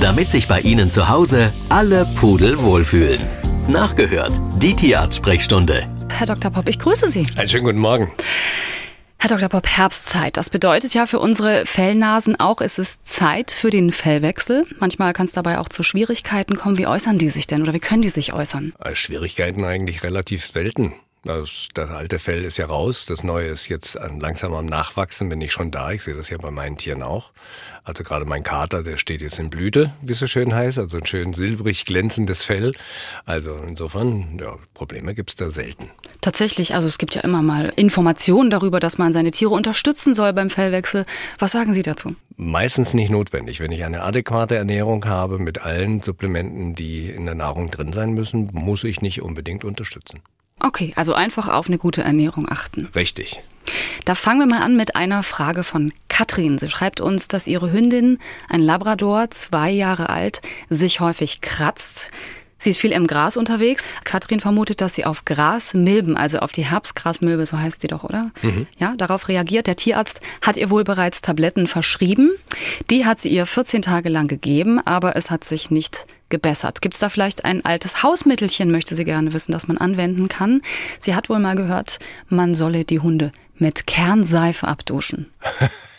damit sich bei Ihnen zu Hause alle Pudel wohlfühlen. Nachgehört, die Tierarzt-Sprechstunde. Herr Dr. Popp, ich grüße Sie. Einen schönen guten Morgen. Herr Dr. Popp, Herbstzeit. Das bedeutet ja für unsere Fellnasen auch, es ist Zeit für den Fellwechsel. Manchmal kann es dabei auch zu Schwierigkeiten kommen. Wie äußern die sich denn oder wie können die sich äußern? Äh, Schwierigkeiten eigentlich relativ selten. Das, das alte Fell ist ja raus, das neue ist jetzt langsam am Nachwachsen, bin ich schon da. Ich sehe das ja bei meinen Tieren auch. Also gerade mein Kater, der steht jetzt in Blüte, wie es so schön heißt, also ein schön silbrig glänzendes Fell. Also insofern, ja, Probleme gibt's da selten. Tatsächlich, also es gibt ja immer mal Informationen darüber, dass man seine Tiere unterstützen soll beim Fellwechsel. Was sagen Sie dazu? Meistens nicht notwendig. Wenn ich eine adäquate Ernährung habe mit allen Supplementen, die in der Nahrung drin sein müssen, muss ich nicht unbedingt unterstützen. Okay, also einfach auf eine gute Ernährung achten. Richtig. Da fangen wir mal an mit einer Frage von Katrin. Sie schreibt uns, dass ihre Hündin, ein Labrador, zwei Jahre alt, sich häufig kratzt. Sie ist viel im Gras unterwegs. Katrin vermutet, dass sie auf Grasmilben, also auf die Herbstgrasmilbe, so heißt sie doch, oder? Mhm. Ja, darauf reagiert. Der Tierarzt hat ihr wohl bereits Tabletten verschrieben. Die hat sie ihr 14 Tage lang gegeben, aber es hat sich nicht gebessert. Gibt es da vielleicht ein altes Hausmittelchen, möchte sie gerne wissen, das man anwenden kann? Sie hat wohl mal gehört, man solle die Hunde mit Kernseife abduschen.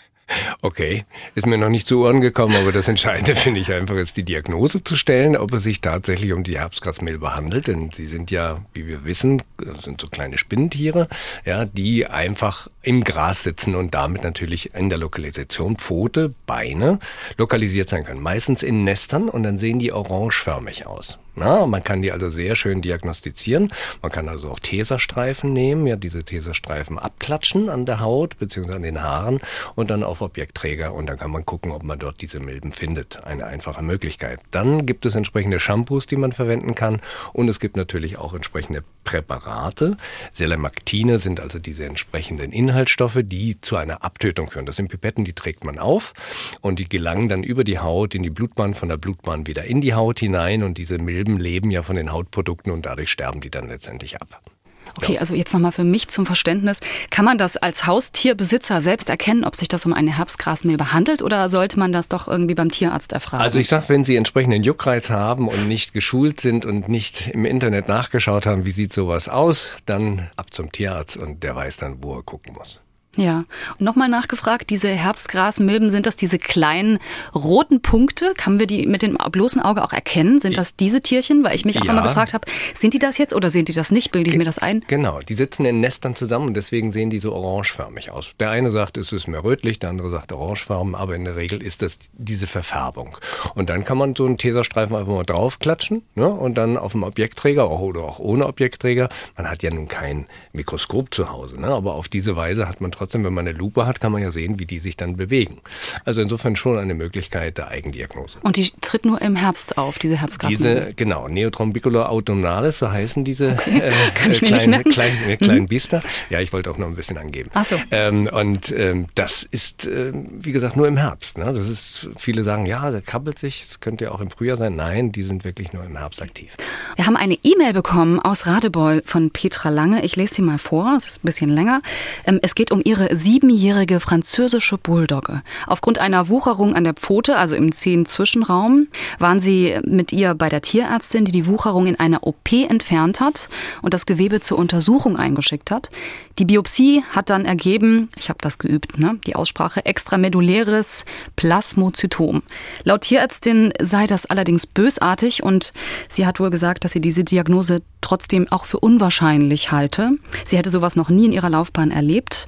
Okay, ist mir noch nicht zu Ohren gekommen, aber das Entscheidende finde ich einfach ist die Diagnose zu stellen, ob es sich tatsächlich um die Herbstgrasmilbe handelt, denn sie sind ja, wie wir wissen, sind so kleine Spinnentiere, ja, die einfach im Gras sitzen und damit natürlich in der Lokalisation Pfote, Beine lokalisiert sein können. Meistens in Nestern und dann sehen die orangeförmig aus. Na, man kann die also sehr schön diagnostizieren. Man kann also auch Teserstreifen nehmen, ja, diese Teserstreifen abklatschen an der Haut bzw. an den Haaren und dann auf Objektträger und dann kann man gucken, ob man dort diese Milben findet. Eine einfache Möglichkeit. Dann gibt es entsprechende Shampoos, die man verwenden kann und es gibt natürlich auch entsprechende Präparate. Selemaktine sind also diese entsprechenden Inhaltsstoffe, die zu einer Abtötung führen. Das sind Pipetten, die trägt man auf und die gelangen dann über die Haut in die Blutbahn, von der Blutbahn wieder in die Haut hinein und diese Milben leben ja von den Hautprodukten und dadurch sterben die dann letztendlich ab. Okay, also jetzt nochmal für mich zum Verständnis. Kann man das als Haustierbesitzer selbst erkennen, ob sich das um eine Herbstgrasmilbe handelt oder sollte man das doch irgendwie beim Tierarzt erfragen? Also ich sage, wenn Sie entsprechenden Juckreiz haben und nicht geschult sind und nicht im Internet nachgeschaut haben, wie sieht sowas aus, dann ab zum Tierarzt und der weiß dann, wo er gucken muss. Ja, und nochmal nachgefragt, diese Herbstgrasmilben, sind das diese kleinen roten Punkte? Kann wir die mit dem bloßen Auge auch erkennen? Sind das diese Tierchen? Weil ich mich auch ja. immer gefragt habe, sind die das jetzt oder sind die das nicht? Bilde ich Ge mir das ein? Genau, die sitzen in Nestern zusammen und deswegen sehen die so orangeförmig aus. Der eine sagt, es ist mehr rötlich, der andere sagt orangefarben, aber in der Regel ist das diese Verfärbung. Und dann kann man so einen Teserstreifen einfach mal draufklatschen ne? und dann auf dem Objektträger oder auch ohne Objektträger. Man hat ja nun kein Mikroskop zu Hause, ne? aber auf diese Weise hat man trotzdem trotzdem, wenn man eine Lupe hat, kann man ja sehen, wie die sich dann bewegen. Also insofern schon eine Möglichkeit der Eigendiagnose. Und die tritt nur im Herbst auf, diese Herbstgasmilbe? Diese, genau, Neotrombicular autumnalis, so heißen diese okay. äh, kleinen, kleinen, äh, kleinen mhm. Biester. Ja, ich wollte auch noch ein bisschen angeben. Ach so. Ähm, und ähm, das ist, äh, wie gesagt, nur im Herbst. Ne? Das ist, viele sagen, ja, der krabbelt sich, es könnte ja auch im Frühjahr sein. Nein, die sind wirklich nur im Herbst aktiv. Wir haben eine E-Mail bekommen aus Radebeul von Petra Lange. Ich lese sie mal vor, es ist ein bisschen länger. Ähm, es geht um ihre ihre siebenjährige französische Bulldogge. Aufgrund einer Wucherung an der Pfote, also im Zehen-Zwischenraum, waren sie mit ihr bei der Tierärztin, die die Wucherung in einer OP entfernt hat und das Gewebe zur Untersuchung eingeschickt hat. Die Biopsie hat dann ergeben, ich habe das geübt, ne, die Aussprache extrameduläres Plasmozytom. Laut Tierärztin sei das allerdings bösartig und sie hat wohl gesagt, dass sie diese Diagnose trotzdem auch für unwahrscheinlich halte. Sie hätte sowas noch nie in ihrer Laufbahn erlebt.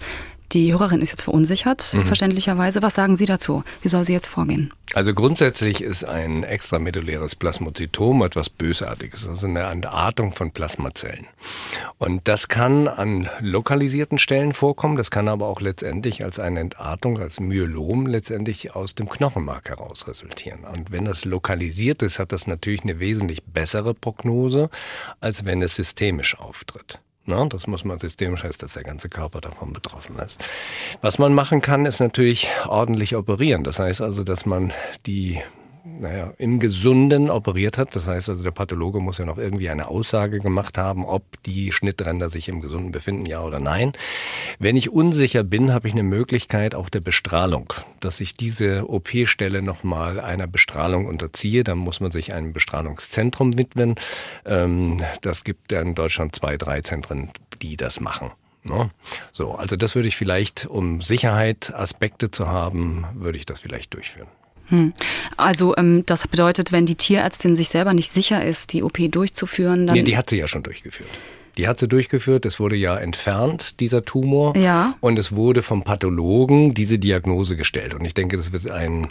Die Hörerin ist jetzt verunsichert, mhm. verständlicherweise. Was sagen Sie dazu? Wie soll sie jetzt vorgehen? Also grundsätzlich ist ein extrameduläres Plasmozytom etwas Bösartiges, also eine Entartung von Plasmazellen. Und das kann an lokalisierten Stellen vorkommen, das kann aber auch letztendlich als eine Entartung, als Myelom letztendlich aus dem Knochenmark heraus resultieren. Und wenn das lokalisiert ist, hat das natürlich eine wesentlich bessere Prognose, als wenn es systemisch auftritt. Na, das muss man systemisch heißt, dass der ganze Körper davon betroffen ist. Was man machen kann, ist natürlich ordentlich operieren. Das heißt also, dass man die naja, im Gesunden operiert hat. Das heißt also, der Pathologe muss ja noch irgendwie eine Aussage gemacht haben, ob die Schnittränder sich im Gesunden befinden, ja oder nein. Wenn ich unsicher bin, habe ich eine Möglichkeit auch der Bestrahlung, dass ich diese OP-Stelle nochmal einer Bestrahlung unterziehe. Dann muss man sich einem Bestrahlungszentrum widmen. Ähm, das gibt ja in Deutschland zwei, drei Zentren, die das machen. Ne? So, also das würde ich vielleicht, um Sicherheit Aspekte zu haben, würde ich das vielleicht durchführen. Hm. Also ähm, das bedeutet, wenn die Tierärztin sich selber nicht sicher ist, die OP durchzuführen, dann. Nee, die hat sie ja schon durchgeführt. Die hat sie durchgeführt. Es wurde ja entfernt, dieser Tumor. Ja. Und es wurde vom Pathologen diese Diagnose gestellt. Und ich denke, das wird ein,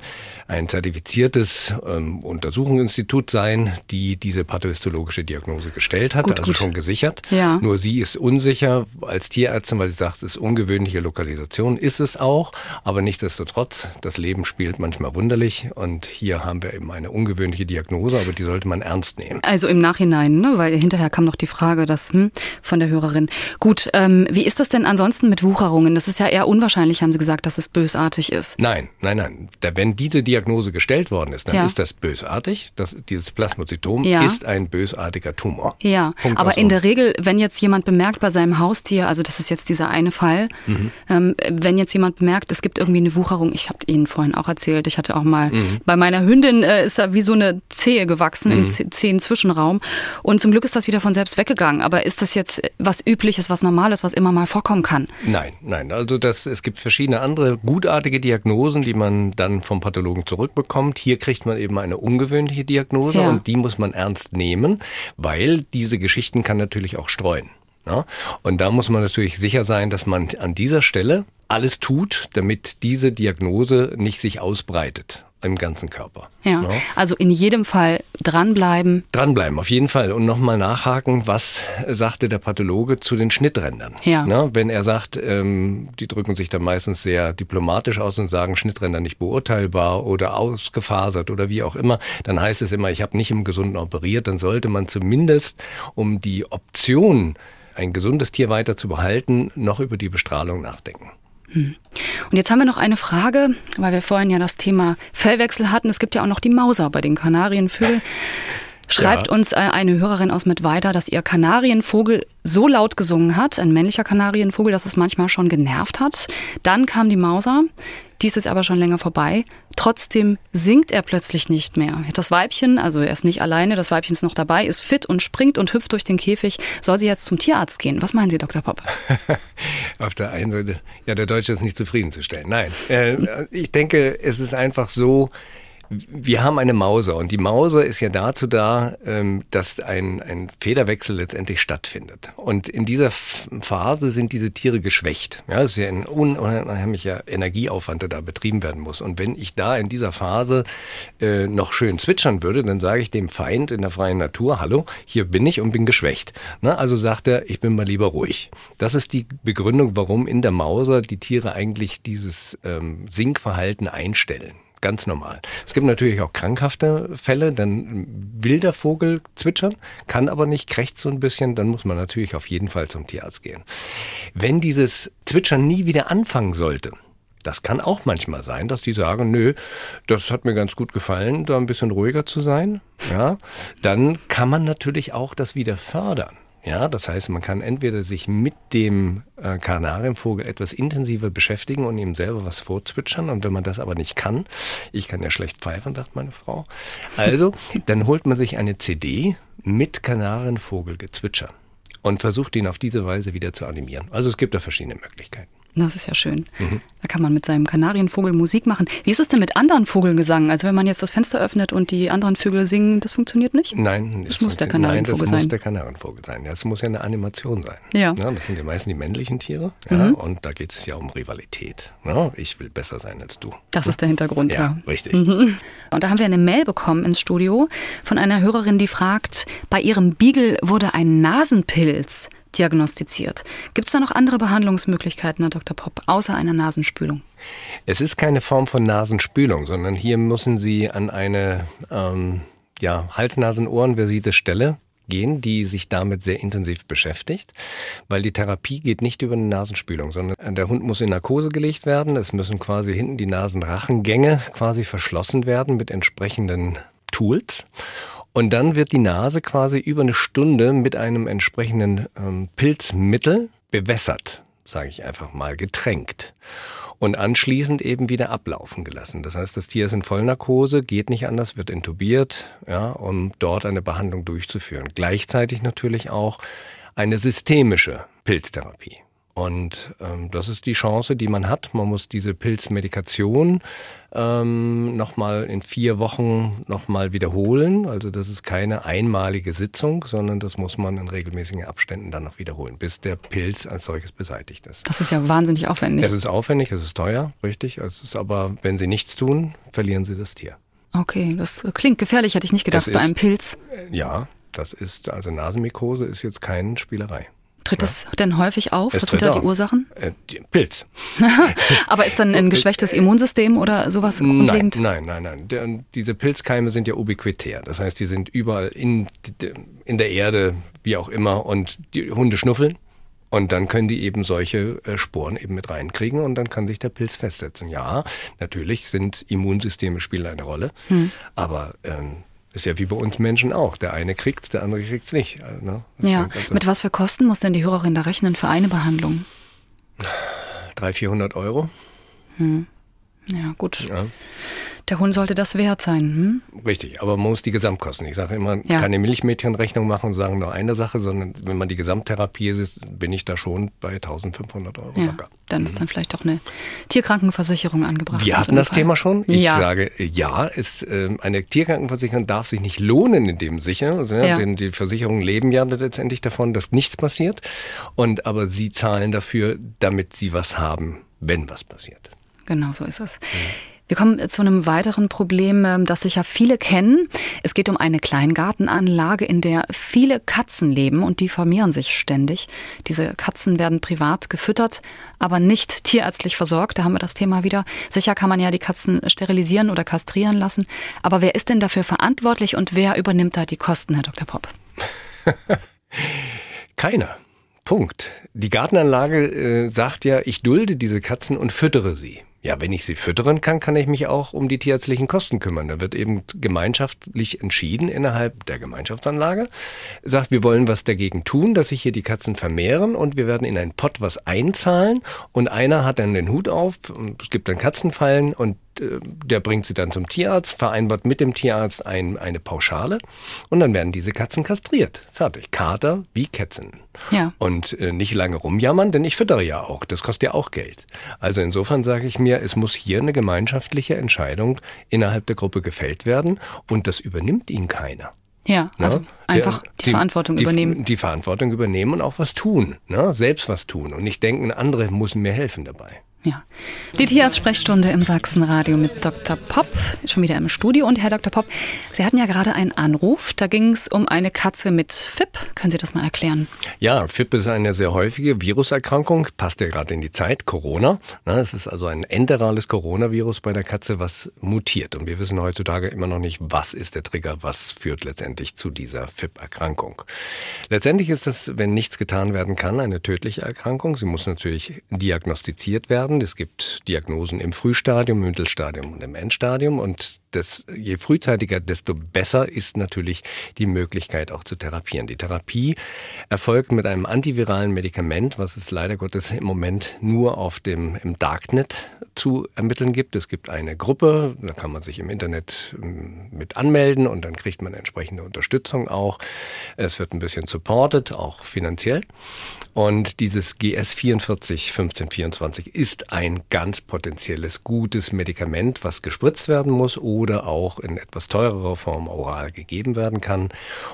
ein zertifiziertes ähm, Untersuchungsinstitut sein, die diese pathologische Diagnose gestellt hat, gut, also gut. schon gesichert. Ja. Nur sie ist unsicher als Tierärztin, weil sie sagt, es ist ungewöhnliche Lokalisation. Ist es auch. Aber nichtsdestotrotz, das Leben spielt manchmal wunderlich. Und hier haben wir eben eine ungewöhnliche Diagnose, aber die sollte man ernst nehmen. Also im Nachhinein, ne? weil hinterher kam noch die Frage, dass hm, von der Hörerin. Gut, ähm, wie ist das denn ansonsten mit Wucherungen? Das ist ja eher unwahrscheinlich, haben Sie gesagt, dass es bösartig ist. Nein, nein, nein. Da, wenn diese Diagnose gestellt worden ist, dann Ja. ist das bösartig. Das, dieses Plasmozytom Ja. ist ein bösartiger Tumor. Ja, Punkt aber in der Regel, wenn jetzt jemand bemerkt bei seinem Haustier, also das ist jetzt dieser eine Fall, Mhm. ähm, wenn jetzt jemand bemerkt, es gibt irgendwie eine Wucherung, ich habe Ihnen vorhin auch erzählt, ich hatte auch mal Mhm. bei meiner Hündin äh, ist da wie so eine Zehe gewachsen im Z- Zehen-Zwischenraum und zum Glück ist das wieder von selbst weggegangen. Aber ist das jetzt was Übliches, was Normales, was immer mal vorkommen kann? Nein, nein. Also das, es gibt verschiedene andere gutartige Diagnosen, die man dann vom Pathologen zurückbekommt. Hier kriegt man eben eine ungewöhnliche Diagnose Ja. und die muss man ernst nehmen, weil diese Geschichten kann natürlich auch streuen. Ja? Und da muss man natürlich sicher sein, dass man an dieser Stelle alles tut, damit diese Diagnose nicht sich ausbreitet im ganzen Körper. Ja, also in jedem Fall dranbleiben. Dranbleiben, auf jeden Fall. Und nochmal nachhaken, was sagte der Pathologe zu den Schnitträndern? Ja. Ne, wenn er sagt, ähm, die drücken sich dann meistens sehr diplomatisch aus und sagen, Schnittränder nicht beurteilbar oder ausgefasert oder wie auch immer, dann heißt es immer, ich habe nicht im Gesunden operiert, dann sollte man zumindest, um die Option, ein gesundes Tier weiter zu behalten, noch über die Bestrahlung nachdenken. Und jetzt haben wir noch eine Frage, weil wir vorhin ja das Thema Fellwechsel hatten. Es gibt ja auch noch die Mauser bei den Kanarienvögeln. Schreibt Ja. uns äh, eine Hörerin aus mit weiter, dass ihr Kanarienvogel so laut gesungen hat, ein männlicher Kanarienvogel, dass es manchmal schon genervt hat. Dann kam die Mauser, die ist aber schon länger vorbei. Trotzdem singt er plötzlich nicht mehr. Das Weibchen, also er ist nicht alleine, das Weibchen ist noch dabei, ist fit und springt und hüpft durch den Käfig. Soll sie jetzt zum Tierarzt gehen? Was meinen Sie, Dr. Popp? Auf der einen Seite, ja, der Deutsche ist nicht zufriedenzustellen. Nein, äh, ich denke, es ist einfach so, wir haben eine Mauser und die Mauser ist ja dazu da, ähm, dass ein, ein Federwechsel letztendlich stattfindet. Und in dieser Phase sind diese Tiere geschwächt. Ja, es ist ja ein unheimlicher Energieaufwand, der da betrieben werden muss. Und wenn ich da in dieser Phase äh, noch schön zwitschern würde, dann sage ich dem Feind in der freien Natur, hallo, hier bin ich und bin geschwächt. Ne? Also sagt er, ich bin mal lieber ruhig. Das ist die Begründung, warum in der Mauser die Tiere eigentlich dieses ähm, Sinkverhalten einstellen. Ganz normal. Es gibt natürlich auch krankhafte Fälle, dann will der Vogel zwitschern, kann aber nicht, krächzt so ein bisschen, dann muss man natürlich auf jeden Fall zum Tierarzt gehen. Wenn dieses Zwitschern nie wieder anfangen sollte, das kann auch manchmal sein, dass die sagen, nö, das hat mir ganz gut gefallen, da ein bisschen ruhiger zu sein. Ja, dann kann man natürlich auch das wieder fördern. Ja, das heißt, man kann entweder sich mit dem äh, Kanarienvogel etwas intensiver beschäftigen und ihm selber was vorzwitschern. Und wenn man das aber nicht kann, ich kann ja schlecht pfeifen, sagt meine Frau. Also, dann holt man sich eine CD mit Kanarienvogelgezwitscher und versucht ihn auf diese Weise wieder zu animieren. Also es gibt da verschiedene Möglichkeiten. Das ist ja schön. Da kann man mit seinem Kanarienvogel Musik machen. Wie ist es denn mit anderen Vogelgesang? Also wenn man jetzt das Fenster öffnet und die anderen Vögel singen, das funktioniert nicht? Nein, Das muss der funktioniert- Nein, Kanarienvogel das sein. muss der Kanarienvogel sein. Das muss ja eine Animation sein. Ja. Mhm. das sind ja meistens die männlichen Tiere. Ja, Und da geht es ja um Rivalität. Ja, ich will besser sein als du. Das ist der Hintergrund, ja. Ja, richtig. Und da haben wir eine Mail bekommen ins Studio von einer Hörerin, die fragt, bei ihrem Beagle wurde ein Nasenpilz diagnostiziert. Gibt es da noch andere Behandlungsmöglichkeiten, Herr Dr. Popp, außer einer Nasenspülung? Es ist keine Form von Nasenspülung, sondern hier müssen Sie an eine ähm, ja, Hals-, Nasen-, Ohrenversierte Stelle gehen, die sich damit sehr intensiv beschäftigt, weil die Therapie geht nicht über eine Nasenspülung, sondern der Hund muss in Narkose gelegt werden. Es müssen quasi hinten die Nasenrachengänge quasi verschlossen werden mit entsprechenden Tools. Und dann wird die Nase quasi über eine Stunde mit einem entsprechenden ähm, Pilzmittel bewässert, sage ich einfach mal, getränkt und anschließend eben wieder ablaufen gelassen. Das heißt, das Tier ist in Vollnarkose, geht nicht anders, wird intubiert, ja, um dort eine Behandlung durchzuführen. Gleichzeitig natürlich auch eine systemische Pilztherapie. Und ähm, das ist die Chance, die man hat. Man muss diese Pilzmedikation ähm, nochmal in vier Wochen nochmal wiederholen. Also das ist keine einmalige Sitzung, sondern das muss man in regelmäßigen Abständen dann noch wiederholen, bis der Pilz als solches beseitigt ist. Das ist ja wahnsinnig aufwendig. Es ist aufwendig, es ist teuer, richtig. Es ist aber, wenn Sie nichts tun, verlieren Sie das Tier. Okay, das klingt gefährlich, hätte ich nicht gedacht, Das bei ist- einem Pilz. Ja, das ist, also Nasenmykose ist jetzt keine Spielerei. Tritt das denn häufig auf? Es Was sind da die auf. Ursachen? Äh, die- Pilz. Aber ist dann ein geschwächtes Immunsystem oder sowas Nein, nein, nein, nein. Der, diese Pilzkeime sind ja ubiquitär. Das heißt, die sind überall in, in der Erde, wie auch immer, und die Hunde schnuffeln. Und dann können die eben solche äh, Sporen eben mit reinkriegen und dann kann sich der Pilz festsetzen. Ja, natürlich sind Immunsysteme spielen eine Rolle, aber ähm, ist ja wie bei uns Menschen auch. Der eine kriegt's, der andere kriegt's nicht. Also, ne? Das Ja, mit was für Kosten muss denn die Hörerin da rechnen für eine Behandlung? 300, 400 Euro. Ja, gut. Ja. Der Hund sollte das wert sein. Hm? Richtig, aber man muss die Gesamtkosten. Ich sage immer, Ja. keine Milchmädchenrechnung machen und sagen nur eine Sache, sondern wenn man die Gesamttherapie ist, bin ich da schon bei 1500 Euro Ja, locker. dann ist dann vielleicht doch eine Tierkrankenversicherung angebracht. Wir hatten das Fall. Thema schon. Ich ja. sage, ja, ist, ähm, eine Tierkrankenversicherung darf sich nicht lohnen in dem sicher, ja, Ja. denn die Versicherungen leben ja letztendlich davon, dass nichts passiert. Und aber sie zahlen dafür, damit sie was haben, wenn was passiert. Genau, so ist es. Wir kommen zu einem weiteren Problem, ähm, das sicher viele kennen. Es geht um eine Kleingartenanlage, in der viele Katzen leben und die vermehren sich ständig. Diese Katzen werden privat gefüttert, aber nicht tierärztlich versorgt. Da haben wir das Thema wieder. Sicher kann man ja die Katzen sterilisieren oder kastrieren lassen. Aber wer ist denn dafür verantwortlich und wer übernimmt da die Kosten, Herr Dr. Popp? Keiner. Punkt. Die Gartenanlage äh, sagt ja, ich dulde diese Katzen und füttere sie. Ja, wenn ich sie füttern kann, kann ich mich auch um die tierärztlichen Kosten kümmern. Da wird eben gemeinschaftlich entschieden innerhalb der Gemeinschaftsanlage. Sagt, wir wollen was dagegen tun, dass sich hier die Katzen vermehren und wir werden in einen Pott was einzahlen und einer hat dann den Hut auf, es gibt dann Katzenfallen und der bringt sie dann zum Tierarzt, vereinbart mit dem Tierarzt ein, eine Pauschale und dann werden diese Katzen kastriert. Fertig. Kater wie Kätzen. Ja. Und äh, nicht lange rumjammern, denn ich füttere ja auch. Das kostet ja auch Geld. Also insofern sage ich mir, es muss hier eine gemeinschaftliche Entscheidung innerhalb der Gruppe gefällt werden und das übernimmt ihn keiner. Ja, also Ne? einfach Der- die, Verantwortung die, übernehmen. Die Verantwortung übernehmen und auch was tun. Ne? Selbst was tun und nicht denken, andere müssen mir helfen dabei. Ja. Die Tierarztsprechstunde im Sachsenradio mit Dr. Ist schon wieder im Studio. Und Herr Dr. Popp, Sie hatten ja gerade einen Anruf. Da ging es um eine Katze mit FIP. Können Sie das mal erklären? Ja, FIP ist eine sehr häufige Viruserkrankung, passt ja gerade in die Zeit, Corona. Na, Es ist also ein enterales Coronavirus bei der Katze, was mutiert. Und wir wissen heutzutage immer noch nicht, was ist der Trigger, was führt letztendlich zu dieser FIP-Erkrankung. Letztendlich ist das, wenn nichts getan werden kann, eine tödliche Erkrankung. Sie muss natürlich diagnostiziert werden. Es gibt Diagnosen im Frühstadium, im Mittelstadium und im Endstadium. Und das, je frühzeitiger, desto besser ist natürlich die Möglichkeit auch zu therapieren. Die Therapie erfolgt mit einem antiviralen Medikament, was es leider Gottes im Moment nur auf dem, im Darknet zu ermitteln gibt. Es gibt eine Gruppe, da kann man sich im Internet ähm, mit anmelden und dann kriegt man entsprechende Unterstützung auch. Es wird ein bisschen supported, auch finanziell. Und dieses GS 44 1524 ist ein ganz potenzielles gutes Medikament, was gespritzt werden muss oder auch in etwas teurerer Form oral gegeben werden kann.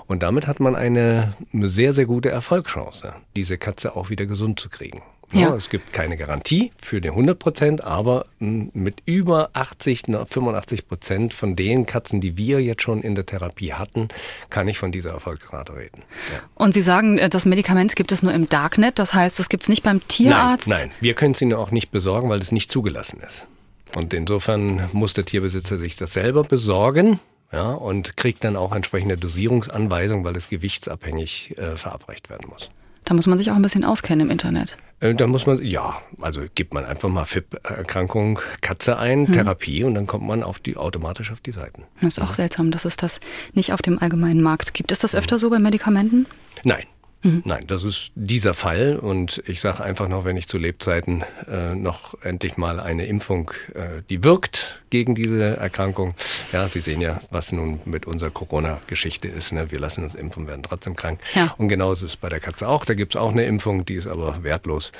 Und damit hat man eine sehr, sehr gute Erfolgschance, diese Katze auch wieder gesund zu kriegen. Ja. Es gibt keine Garantie für die 100 Prozent, aber mh, mit über 80, na, 85 Prozent von den Katzen, die wir jetzt schon in der Therapie hatten, kann ich von dieser Erfolgsrate reden. Ja. Und Sie sagen, äh, das Medikament gibt es nur im Darknet. Das heißt, es gibt es nicht beim Tierarzt. Nein, nein, wir können es ihnen auch nicht besorgen, weil es nicht zugelassen ist. Und insofern muss der Tierbesitzer sich das selber besorgen. ja, und kriegt dann auch entsprechende Dosierungsanweisungen, weil es gewichtsabhängig äh, verabreicht werden muss. Da muss man sich auch ein bisschen auskennen im Internet. Äh, da muss man, ja, also gibt man einfach mal FIP-Erkrankung Katze ein, hm. Therapie und dann kommt man auf die, automatisch auf die Seiten. Das ist auch seltsam, dass es das nicht auf dem allgemeinen Markt gibt. Ist das öfter so bei Medikamenten? Nein, Mhm. Nein, das ist dieser Fall und ich sage einfach noch, wenn ich zu Lebzeiten äh, noch endlich mal eine Impfung, äh, die wirkt gegen diese Erkrankung. Ja, Sie sehen ja, was nun mit unserer Corona-Geschichte ist. Ne? Wir lassen uns impfen, werden trotzdem krank. Ja. Und genauso ist es bei der Katze auch. Da gibt es auch eine Impfung, die ist aber wertlos.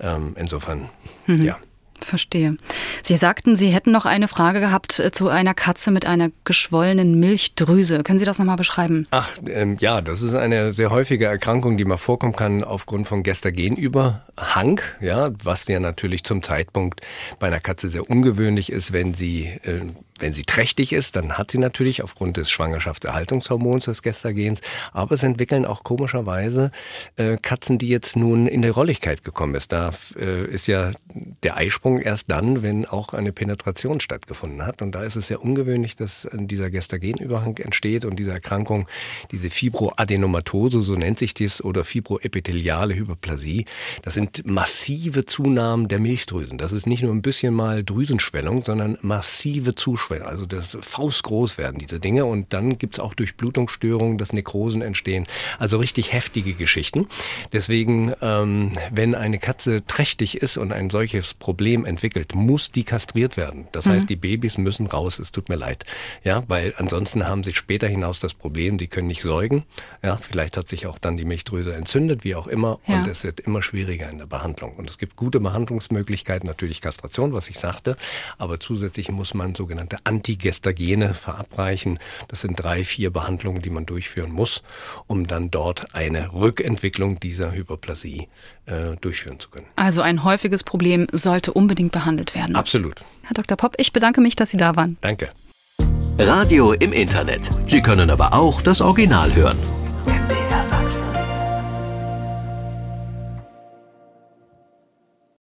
Ähm, insofern, mhm. ja. Verstehe. Sie sagten, Sie hätten noch eine Frage gehabt äh, zu einer Katze mit einer geschwollenen Milchdrüse. Können Sie das nochmal beschreiben? Ach, ähm, ja, das ist eine sehr häufige Erkrankung, die mal vorkommen kann aufgrund von Gestagenüberhang, ja, was ja natürlich zum Zeitpunkt bei einer Katze sehr ungewöhnlich ist, wenn sie äh, wenn sie trächtig ist, dann hat sie natürlich aufgrund des Schwangerschaftserhaltungshormons des Gestagens, aber es entwickeln auch komischerweise äh, Katzen, die jetzt nun in der Rolligkeit gekommen ist. Da äh, ist ja der Eisprung erst dann, wenn auch eine Penetration stattgefunden hat. Und da ist es sehr ungewöhnlich, dass dieser Gestagenüberhang entsteht und diese Erkrankung, diese Fibroadenomatose, so nennt sich dies, oder fibroepitheliale Hyperplasie, das sind massive Zunahmen der Milchdrüsen. Das ist nicht nur ein bisschen mal Drüsenschwellung, sondern massive Zuschwellung werden. Also das faustgroß werden diese Dinge und dann gibt es auch Durchblutungsstörungen, dass Nekrosen entstehen. Also richtig heftige Geschichten. Deswegen, ähm, wenn eine Katze trächtig ist und ein solches Problem entwickelt, muss die kastriert werden. Das mhm. heißt, die Babys müssen raus. Es tut mir leid. Ja, weil ansonsten haben sie später hinaus das Problem, die können nicht säugen. Ja, vielleicht hat sich auch dann die Milchdrüse entzündet, wie auch immer. Ja. Und es wird immer schwieriger in der Behandlung. Und es gibt gute Behandlungsmöglichkeiten, natürlich Kastration, was ich sagte. Aber zusätzlich muss man sogenannte Antigestagene verabreichen. Das sind drei, vier Behandlungen, die man durchführen muss, um dann dort eine Rückentwicklung dieser Hyperplasie äh, durchführen zu können. Also ein häufiges Problem sollte unbedingt behandelt werden. Absolut. Herr Dr. Popp, ich bedanke mich, dass Sie da waren. Danke. Radio im Internet. Sie können aber auch das Original hören. MDR Sachsen.